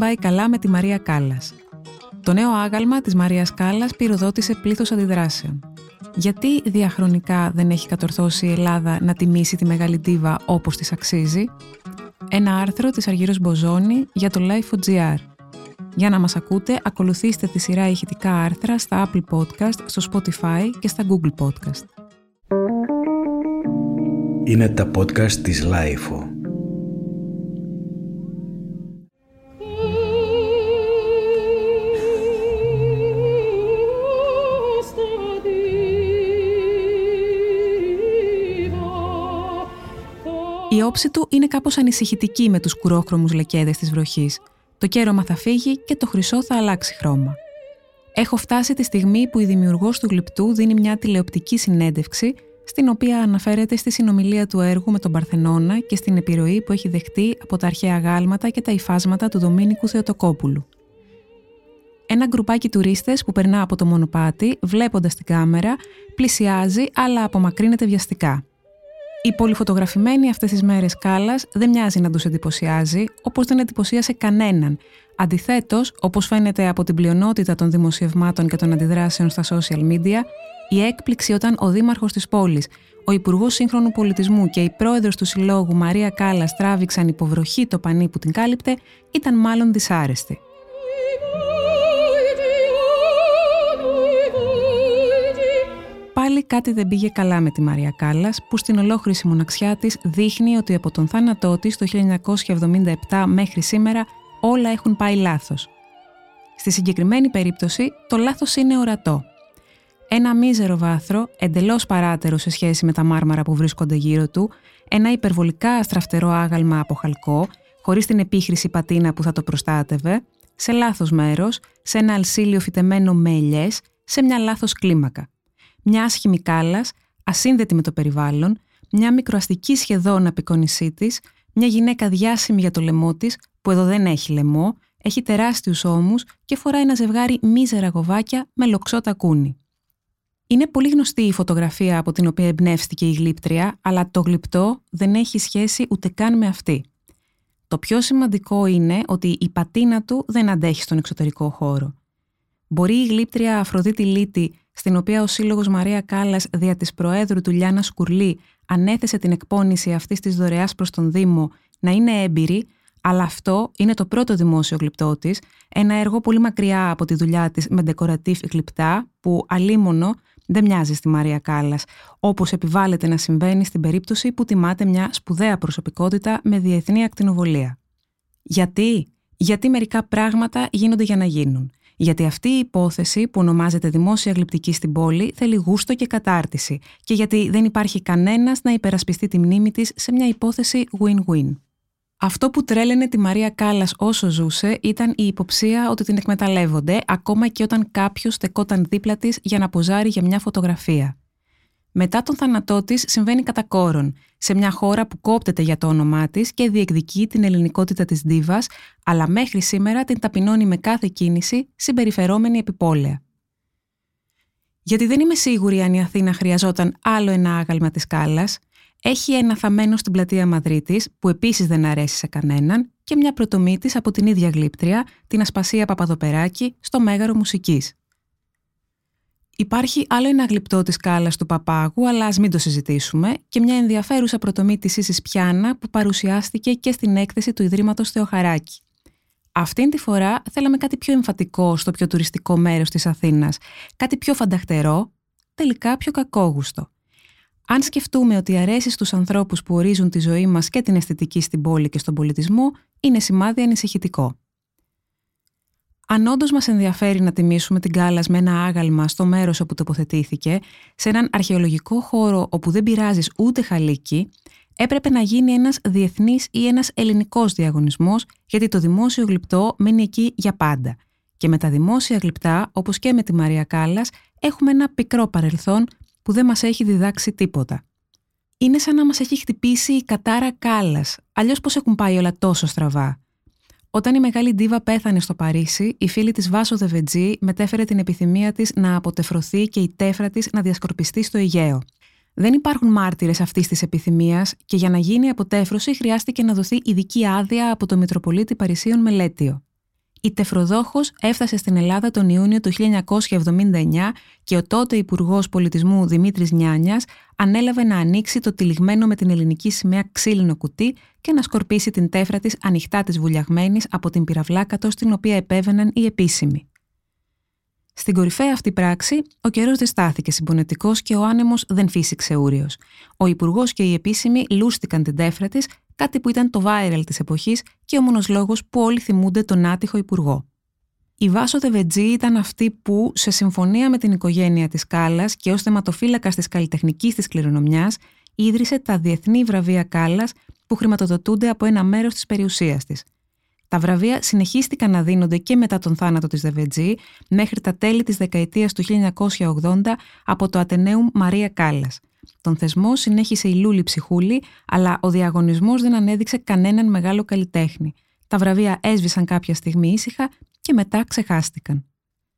πάει καλά με τη Μαρία Κάλλας. Το νέο άγαλμα της Μαρίας Κάλλας πυροδότησε πλήθος αντιδράσεων. Γιατί διαχρονικά δεν έχει κατορθώσει η Ελλάδα να τιμήσει τη μεγάλη ντίβα όπως της αξίζει; Ένα άρθρο της Αργύρος Μποζόνη για το Life.gr. Για να μας ακούτε, ακολουθήστε τη σειρά ηχητικά άρθρα στα Apple Podcast, στο Spotify και στα Google Podcast. Είναι τα podcast της Life. Όψη του είναι κάπως ανησυχητική με τους κουρόχρωμους λεκέδες της βροχής. Το κέρωμα θα φύγει και το χρυσό θα αλλάξει χρώμα. Έχω φτάσει τη στιγμή που η δημιουργός του γλυπτού δίνει μια τηλεοπτική συνέντευξη στην οποία αναφέρεται στη συνομιλία του έργου με τον Παρθενώνα και στην επιρροή που έχει δεχτεί από τα αρχαία γάλματα και τα υφάσματα του Δομήνικου Θεοτοκόπουλου. Ένα γκρουπάκι τουρίστες που περνά από το μονοπάτι, βλέποντας την κάμερα, πλησιάζει αλλά απομακρύνεται βιαστικά. Η πολυφωτογραφημένη αυτές τις μέρες κάλας δεν μοιάζει να τους εντυπωσιάζει, όπως δεν εντυπωσίασε κανέναν. Αντιθέτως, όπως φαίνεται από την πλειονότητα των δημοσιευμάτων και των αντιδράσεων στα social media, η έκπληξη όταν ο Δήμαρχος της πόλης, ο Υπουργός Σύγχρονου Πολιτισμού και η πρόεδρος του Συλλόγου Μαρία Κάλλας τράβηξαν υποβροχή το πανί που την κάλυπτε, ήταν μάλλον δυσάρεστη. Πάλι κάτι δεν πήγε καλά με τη Μαρία Κάλλας, που στην ολόχρηση μοναξιά της δείχνει ότι από τον θάνατό της το 1977 μέχρι σήμερα όλα έχουν πάει λάθος. Στη συγκεκριμένη περίπτωση, το λάθος είναι ορατό. Ένα μίζερο βάθρο, εντελώς παράτερο σε σχέση με τα μάρμαρα που βρίσκονται γύρω του, ένα υπερβολικά αστραφτερό άγαλμα από χαλκό, χωρίς την επίχρηση πατίνα που θα το προστάτευε, σε λάθος μέρος, σε ένα αλσίλιο φυτεμένο με ελιές, σε μια λάθος κλίμακα μια άσχημη κάλας, ασύνδετη με το περιβάλλον, μια μικροαστική σχεδόν απεικόνισή της, μια γυναίκα διάσημη για το λαιμό της, που εδώ δεν έχει λαιμό, έχει τεράστιους ώμους και φοράει ένα ζευγάρι μίζερα γοβάκια με λοξό τακούνι. Είναι πολύ γνωστή η φωτογραφία από την οποία εμπνεύστηκε η γλύπτρια, αλλά το γλυπτό δεν έχει σχέση ούτε καν με αυτή. Το πιο σημαντικό είναι ότι η πατίνα του δεν αντέχει στον εξωτερικό χώρο. Μπορεί η γλύπτρια Αφροδίτη Λίτη στην οποία ο Σύλλογος Μαρία Κάλλας δια της Προέδρου του Λιάννα Σκουρλή ανέθεσε την εκπόνηση αυτής της δωρεάς προς τον Δήμο να είναι έμπειρη, αλλά αυτό είναι το πρώτο δημόσιο γλυπτό της, ένα έργο πολύ μακριά από τη δουλειά της με ντεκορατίv γλυπτά, που αλίμονο δεν μοιάζει στη Μαρία Κάλλας, όπως επιβάλλεται να συμβαίνει στην περίπτωση που τιμάται μια σπουδαία προσωπικότητα με διεθνή ακτινοβολία. Γιατί; Γιατί μερικά πράγματα γίνονται για να γίνουν. Γιατί αυτή η υπόθεση που ονομάζεται δημόσια γλυπτική στην πόλη θέλει γούστο και κατάρτιση και γιατί δεν υπάρχει κανένας να υπερασπιστεί τη μνήμη της σε μια υπόθεση win-win. Αυτό που τρέλαινε τη Μαρία Κάλλας όσο ζούσε ήταν η υποψία ότι την εκμεταλλεύονται ακόμα και όταν κάποιος στεκόταν δίπλα της για να ποζάρει για μια φωτογραφία. Μετά τον θάνατό της συμβαίνει κατά κόρον, σε μια χώρα που κόπτεται για το όνομά της και διεκδικεί την ελληνικότητα της Δίβας, αλλά μέχρι σήμερα την ταπεινώνει με κάθε κίνηση, συμπεριφερόμενη επιπόλαια. Γιατί δεν είμαι σίγουρη αν η Αθήνα χρειαζόταν άλλο ένα άγαλμα της κάλα, έχει ένα θαμένο στην πλατεία Μαδρίτης, που επίσης δεν αρέσει σε κανέναν, και μια πρωτομή από την ίδια γλύπτρια, την Ασπασία Παπαδοπεράκη, στο Μέγαρο Μουσικής. Υπάρχει άλλο ένα γλυπτό της κάλα του Παπάγου, αλλά ας μην το συζητήσουμε, και μια ενδιαφέρουσα πρωτομή της Ίσης Πιάνα που παρουσιάστηκε και στην έκθεση του Ιδρύματος Θεοχαράκη. Αυτήν τη φορά θέλαμε κάτι πιο εμφατικό στο πιο τουριστικό μέρος της Αθήνας, κάτι πιο φανταχτερό, τελικά πιο κακόγουστο. Αν σκεφτούμε ότι αρέσεις στους ανθρώπους που ορίζουν τη ζωή μας και την αισθητική στην πόλη και στον πολιτισμό, είναι σημάδι ανησυχητικό. Αν όντως μας ενδιαφέρει να τιμήσουμε την Κάλλα με ένα άγαλμα στο μέρος όπου τοποθετήθηκε, σε έναν αρχαιολογικό χώρο όπου δεν πειράζεις ούτε χαλίκι, έπρεπε να γίνει ένας διεθνής ή ένας ελληνικός διαγωνισμός, γιατί το δημόσιο γλυπτό μένει εκεί για πάντα. Και με τα δημόσια γλυπτά, όπως και με τη Μαρία Κάλλας, έχουμε ένα πικρό παρελθόν που δεν μας έχει διδάξει τίποτα. Είναι σαν να μας έχει χτυπήσει η κατάρα κάλας, αλλιώς πώς έχουν πάει όλα τόσο στραβά. Όταν η μεγάλη ντίβα πέθανε στο Παρίσι, η φίλη της Βάσο Δεβετζή μετέφερε την επιθυμία της να αποτεφρωθεί και η τέφρα της να διασκορπιστεί στο Αιγαίο. Δεν υπάρχουν μάρτυρες αυτής της επιθυμίας και για να γίνει η αποτέφρωση χρειάστηκε να δοθεί ειδική άδεια από το Μητροπολίτη Παρισίων Μελέτιο. Η Τεφροδόχος έφτασε στην Ελλάδα τον Ιούνιο του 1979 και ο τότε Υπουργός Πολιτισμού Δημήτρης Νιάνιας ανέλαβε να ανοίξει το τυλιγμένο με την ελληνική σημαία ξύλινο κουτί και να σκορπίσει την τέφρα της ανοιχτά της βουλιαγμένης από την πυραυλάκατο στην οποία επέβαιναν οι επίσημοι. Στην κορυφαία αυτή πράξη, ο καιρός δεν στάθηκε συμπονετικός και ο άνεμος δεν φύσηξε ούριο. Ο Υπουργός και οι επίσημοι λούστηκαν την τέφρα της, κάτι που ήταν το viral της εποχής και ο μόνος λόγος που όλοι θυμούνται τον άτυχο Υπουργό. Η Βάσο Τεβετζή ήταν αυτή που, σε συμφωνία με την οικογένεια της Κάλλα και ως θεματοφύλακας της καλλιτεχνικής της κληρονομιάς, ίδρυσε τα Διεθνή Βραβεία Κάλλα που χρηματοδοτούνται από ένα μέρος της περιουσίας της. Τα βραβεία συνεχίστηκαν να δίνονται και μετά τον θάνατο της Δεβετζή μέχρι τα τέλη της δεκαετίας του 1980 από το Ατενέουμ Μαρία Κάλλας. Τον θεσμό συνέχισε η Λούλη Ψυχούλη, αλλά ο διαγωνισμός δεν ανέδειξε κανέναν μεγάλο καλλιτέχνη. Τα βραβεία έσβησαν κάποια στιγμή ήσυχα και μετά ξεχάστηκαν.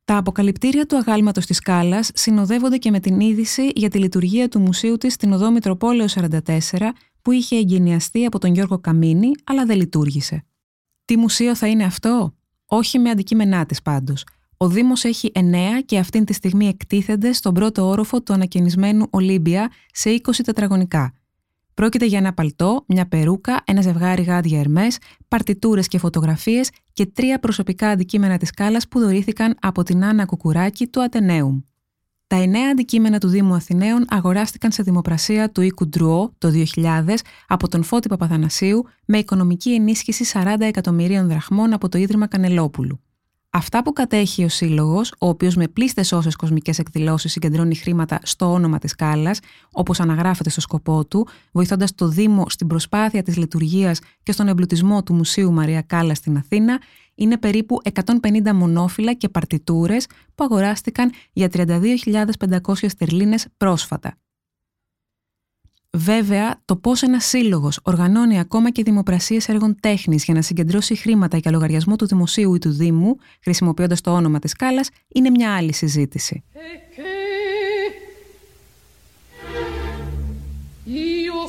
Τα αποκαλυπτήρια του αγάλματος της Κάλλα συνοδεύονται και με την είδηση για τη λειτουργία του μουσείου της στην οδό Μητροπόλεως 44, που είχε εγκαινιαστεί από τον Γιώργο Καμίνη, αλλά δεν λειτουργήσε. Τι μουσείο θα είναι αυτό; Όχι με αντικείμενά της πάντως. Ο Δήμος έχει εννέα και αυτήν τη στιγμή εκτίθενται στον πρώτο όροφο του ανακαινισμένου Ολύμπια σε 20 τετραγωνικά. Πρόκειται για ένα παλτό, μια περούκα, ένα ζευγάρι γάντια ερμές, παρτιτούρες και φωτογραφίες και τρία προσωπικά αντικείμενα της κάλα που δωρήθηκαν από την Άννα Κουκουράκη του Ατενέουμ. Τα εννέα αντικείμενα του Δήμου Αθηναίων αγοράστηκαν σε δημοπρασία του οίκου Ντρουό το 2000 από τον Φώτη Παπαθανασίου με οικονομική ενίσχυση 40 εκατομμυρίων δραχμών από το Ίδρυμα Κανελόπουλου. Αυτά που κατέχει ο Σύλλογος, ο οποίος με πλήστες όσες κοσμικές εκδηλώσεις συγκεντρώνει χρήματα στο όνομα της Κάλλα, όπως αναγράφεται στο σκοπό του, βοηθώντας το Δήμο στην προσπάθεια της λειτουργίας και στον εμπλουτισμό του Μουσείου Μαρία Κάλλας στην Αθήνα, είναι περίπου 150 μονόφυλλα και παρτιτούρες που αγοράστηκαν για 32.500 στερλίνες πρόσφατα. Βέβαια, το πώς ένας σύλλογος οργανώνει ακόμα και δημοπρασίες έργων τέχνης για να συγκεντρώσει χρήματα για λογαριασμό του δημοσίου ή του Δήμου, χρησιμοποιώντας το όνομα της Κάλλα, είναι μια άλλη συζήτηση. Io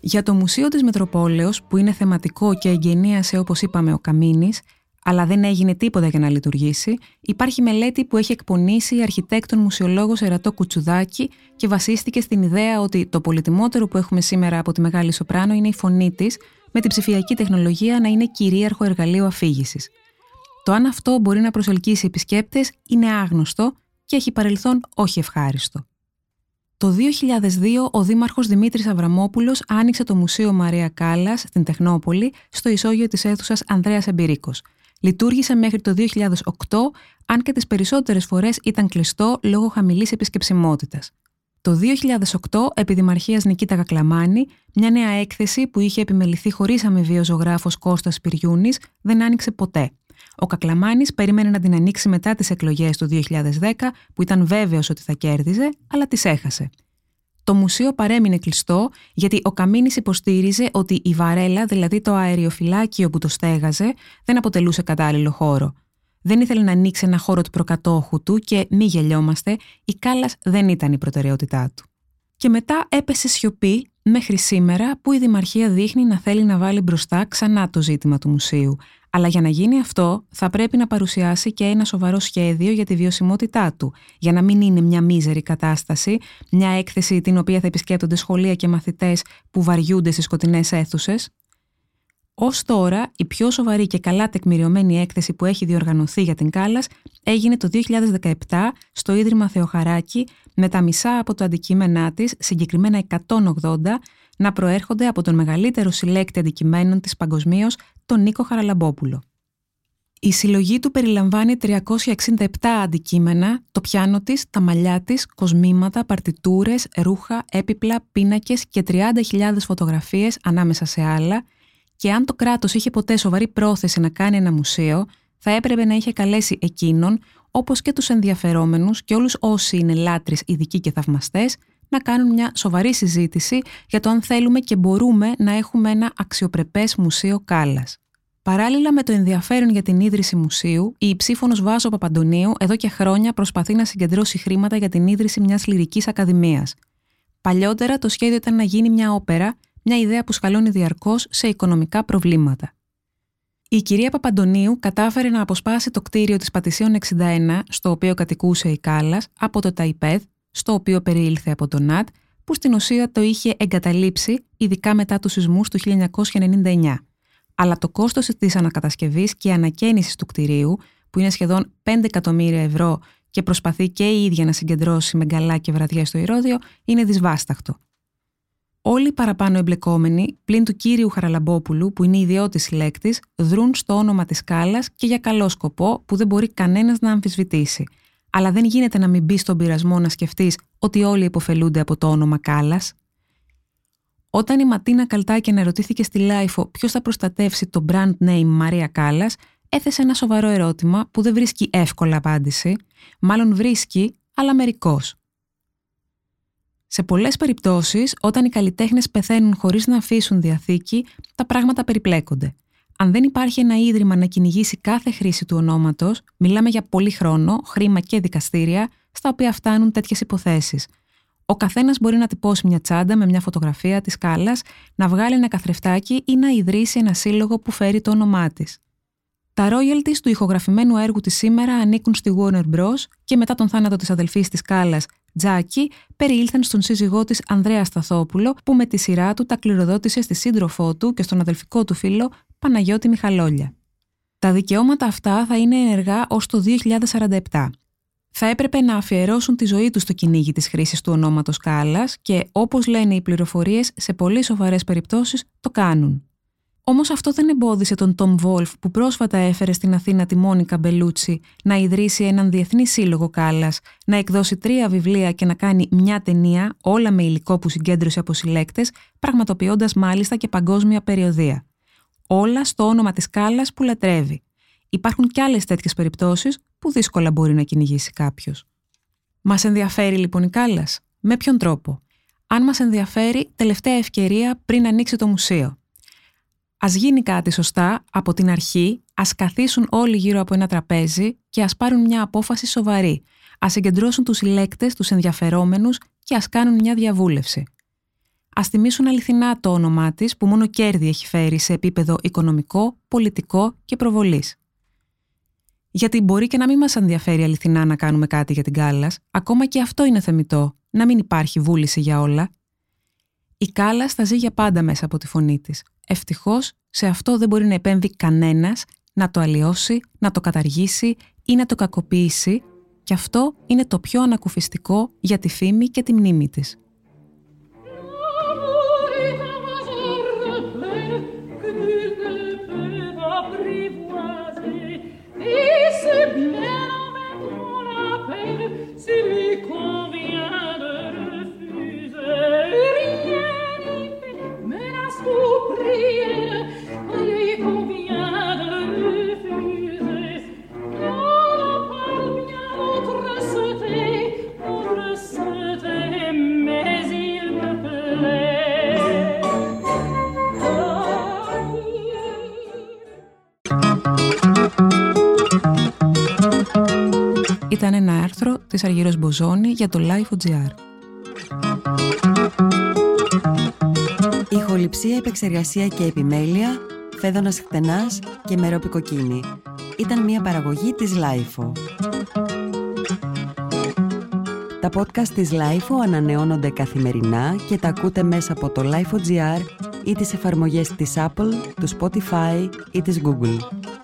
Για το Μουσείο της Μετροπόλεως, που είναι θεματικό και εγγενίασε όπως είπαμε ο Καμίνης, αλλά δεν έγινε τίποτα για να λειτουργήσει, υπάρχει μελέτη που έχει εκπονήσει η αρχιτέκτον μουσιολόγος Ερατό Κουτσουδάκη και βασίστηκε στην ιδέα ότι το πολυτιμότερο που έχουμε σήμερα από τη Μεγάλη Σοπράνο είναι η φωνή της, με την ψηφιακή τεχνολογία να είναι κυρίαρχο εργαλείο αφήγησης. Το αν αυτό μπορεί να προσελκύσει επισκέπτες είναι άγνωστο και έχει παρελθόν όχι ευχάριστο. Το 2002 ο Δήμαρχος Δημήτρης Αβραμόπουλος άνοιξε το Μουσείο Μαρία Κάλλας στην Τεχνόπολη στο ισόγειο της αίθουσας Ανδρέας Εμπειρίκος – Λειτουργήσε μέχρι το 2008, αν και τις περισσότερες φορές ήταν κλειστό λόγω χαμηλής επισκεψιμότητας. Το 2008, επί Δημαρχίας Νικήτα Κακλαμάνη, μια νέα έκθεση που είχε επιμεληθεί χωρίς αμοιβή ο ζωγράφος Κώστας Πυριούνης δεν άνοιξε ποτέ. Ο Κακλαμάνης περίμενε να την ανοίξει μετά τις εκλογές του 2010, που ήταν βέβαιος ότι θα κέρδιζε, αλλά τις έχασε. Το μουσείο παρέμεινε κλειστό γιατί ο Καμίνης υποστήριζε ότι η βαρέλα, δηλαδή το αεριοφυλάκιο που το στέγαζε, δεν αποτελούσε κατάλληλο χώρο. Δεν ήθελε να ανοίξει ένα χώρο του προκατόχου του και μη γελιόμαστε, η κάλας δεν ήταν η προτεραιότητά του. Και μετά έπεσε σιωπή μέχρι σήμερα που η Δημαρχία δείχνει να θέλει να βάλει μπροστά ξανά το ζήτημα του μουσείου, αλλά για να γίνει αυτό θα πρέπει να παρουσιάσει και ένα σοβαρό σχέδιο για τη βιωσιμότητά του, για να μην είναι μια μίζερη κατάσταση, μια έκθεση την οποία θα επισκέπτονται σχολεία και μαθητές που βαριούνται στις σκοτεινές αίθουσες. Ω τώρα, η πιο σοβαρή και καλά τεκμηριωμένη έκθεση που έχει διοργανωθεί για την Κάλλας έγινε το 2017 στο Ίδρυμα Θεοχαράκη με τα μισά από το αντικείμενά της, συγκεκριμένα 180, να προέρχονται από τον μεγαλύτερο συλλέκτη αντικειμένων της παγκοσμίως, τον Νίκο Χαραλαμπόπουλο. Η συλλογή του περιλαμβάνει 367 αντικείμενα, το πιάνο της, τα μαλλιά της, κοσμήματα, παρτιτούρες, ρούχα, έπιπλα, πίνακες και 30.000 φωτογραφίες ανάμεσα σε άλλα και αν το κράτος είχε ποτέ σοβαρή πρόθεση να κάνει ένα μουσείο, θα έπρεπε να είχε καλέσει εκείνον, όπως και τους ενδιαφερόμενους και όλους όσοι είναι λάτρεις, ειδικοί και θαυμαστές, να κάνουν μια σοβαρή συζήτηση για το αν θέλουμε και μπορούμε να έχουμε ένα αξιοπρεπές μουσείο Κάλλας. Παράλληλα με το ενδιαφέρον για την ίδρυση μουσείου, η υψήφωνος Βάσο Παπαντονίου εδώ και χρόνια προσπαθεί να συγκεντρώσει χρήματα για την ίδρυση μιας λυρικής ακαδημίας. Παλιότερα το σχέδιο ήταν να γίνει μια όπερα, μια ιδέα που σκαλώνει διαρκώς σε οικονομικά προβλήματα. Η κυρία Παπαντονίου κατάφερε να αποσπάσει το κτίριο της Πατησίων 61, στο οποίο κατοικούσε η Κάλλας, από το Ταϊπέδ, στο οποίο περιήλθε από τον ΝΑΤ, που στην ουσία το είχε εγκαταλείψει, ειδικά μετά τους σεισμούς του 1999. Αλλά το κόστος της ανακατασκευής και ανακαίνησης του κτηρίου, που είναι σχεδόν 5 εκατομμύρια ευρώ και προσπαθεί και η ίδια να συγκεντρώσει με γκαλά και βραδιές στο Ηρώδιο, είναι δυσβάσταχτο. Όλοι οι παραπάνω εμπλεκόμενοι, πλην του κύριου Χαραλαμπόπουλου, που είναι ιδιώτης συλλέκτης, δρούν στο όνομα της Κάλλα και για καλό σκοπό που δεν μπορεί κανένας να αμφισβητήσει. Αλλά δεν γίνεται να μην μπει στον πειρασμό να σκεφτείς ότι όλοι επωφελούνται από το όνομα Κάλλας. Όταν η Ματίνα Καλτάκη ερωτήθηκε στη LiFO ποιος θα προστατεύσει το brand name Μαρία Κάλλας, έθεσε ένα σοβαρό ερώτημα που δεν βρίσκει εύκολα απάντηση, μάλλον βρίσκει, αλλά μερικώς. Σε πολλές περιπτώσεις, όταν οι καλλιτέχνες πεθαίνουν χωρίς να αφήσουν διαθήκη, τα πράγματα περιπλέκονται. Αν δεν υπάρχει ένα ίδρυμα να κυνηγήσει κάθε χρήση του ονόματος, μιλάμε για πολύ χρόνο, χρήμα και δικαστήρια, στα οποία φτάνουν τέτοιες υποθέσεις. Ο καθένας μπορεί να τυπώσει μια τσάντα με μια φωτογραφία της κάλα, να βγάλει ένα καθρεφτάκι ή να ιδρύσει ένα σύλλογο που φέρει το όνομά της. Τα royalties του ηχογραφημένου έργου της σήμερα ανήκουν στη Warner Bros. και μετά τον θάνατο της αδελφής της Κάλλα, Τζάκη, περιήλθαν στον σύζυγό της Ανδρέα Σταθόπουλο, που με τη σειρά του τα κληροδότησε στη σύντροφό του και στον αδελφικό του φίλο Παναγιώτη Μιχαλόλια. Τα δικαιώματα αυτά θα είναι ενεργά ως το 2047. Θα έπρεπε να αφιερώσουν τη ζωή τους στο κυνήγι της χρήσης του ονόματος Κάλλας και, όπως λένε οι πληροφορίες, σε πολύ σοβαρές περιπτώσεις το κάνουν. Όμως αυτό δεν εμπόδισε τον Τόμ Βόλφ που πρόσφατα έφερε στην Αθήνα τη Μόνικα Μπελούτσι να ιδρύσει έναν διεθνή σύλλογο κάλλα, να εκδώσει τρία βιβλία και να κάνει μια ταινία, όλα με υλικό που συγκέντρωσε από συλλέκτες, πραγματοποιώντας μάλιστα και παγκόσμια περιοδία. Όλα στο όνομα της κάλλα που λατρεύει. Υπάρχουν και άλλες τέτοιες περιπτώσεις που δύσκολα μπορεί να κυνηγήσει κάποιος. Μας ενδιαφέρει λοιπόν η κάλλα. Με ποιον τρόπο; Αν μας ενδιαφέρει, τελευταία ευκαιρία πριν ανοίξει το μουσείο. Α γίνει κάτι σωστά από την αρχή, ας καθίσουν όλοι γύρω από ένα τραπέζι και ας πάρουν μια απόφαση σοβαρή. Α συγκεντρώσουν τους συλλέκτες, τους ενδιαφερόμενους και ας κάνουν μια διαβούλευση. Α θυμίσουν αληθινά το όνομά της που μόνο κέρδη έχει φέρει σε επίπεδο οικονομικό, πολιτικό και προβολής. Γιατί μπορεί και να μην μας ενδιαφέρει αληθινά να κάνουμε κάτι για την Κάλλα, ακόμα και αυτό είναι θεμητό, να μην υπάρχει βούληση για όλα. Η Κάλλα θα ζει για πάντα μέσα από τη φωνή της, Ευτυχώς σε αυτό δεν μπορεί να επέμβει κανένας να το αλλοιώσει, να το καταργήσει ή να το κακοποιήσει και αυτό είναι το πιο ανακουφιστικό για τη φήμη και τη μνήμη της. Άρθρο της Αργύρος Μποζόνη για το Life.gr. Ηχοληψία, επεξεργασία και επιμέλεια, φέδωνας χτενάς και μερόπικοκίνη. Ήταν μια παραγωγή της Lifeo. Τα podcast της Lifeo ανανεώνονται καθημερινά και τα ακούτε μέσα από το Lifeo.gr ή τις εφαρμογές της Apple, του Spotify ή της Google.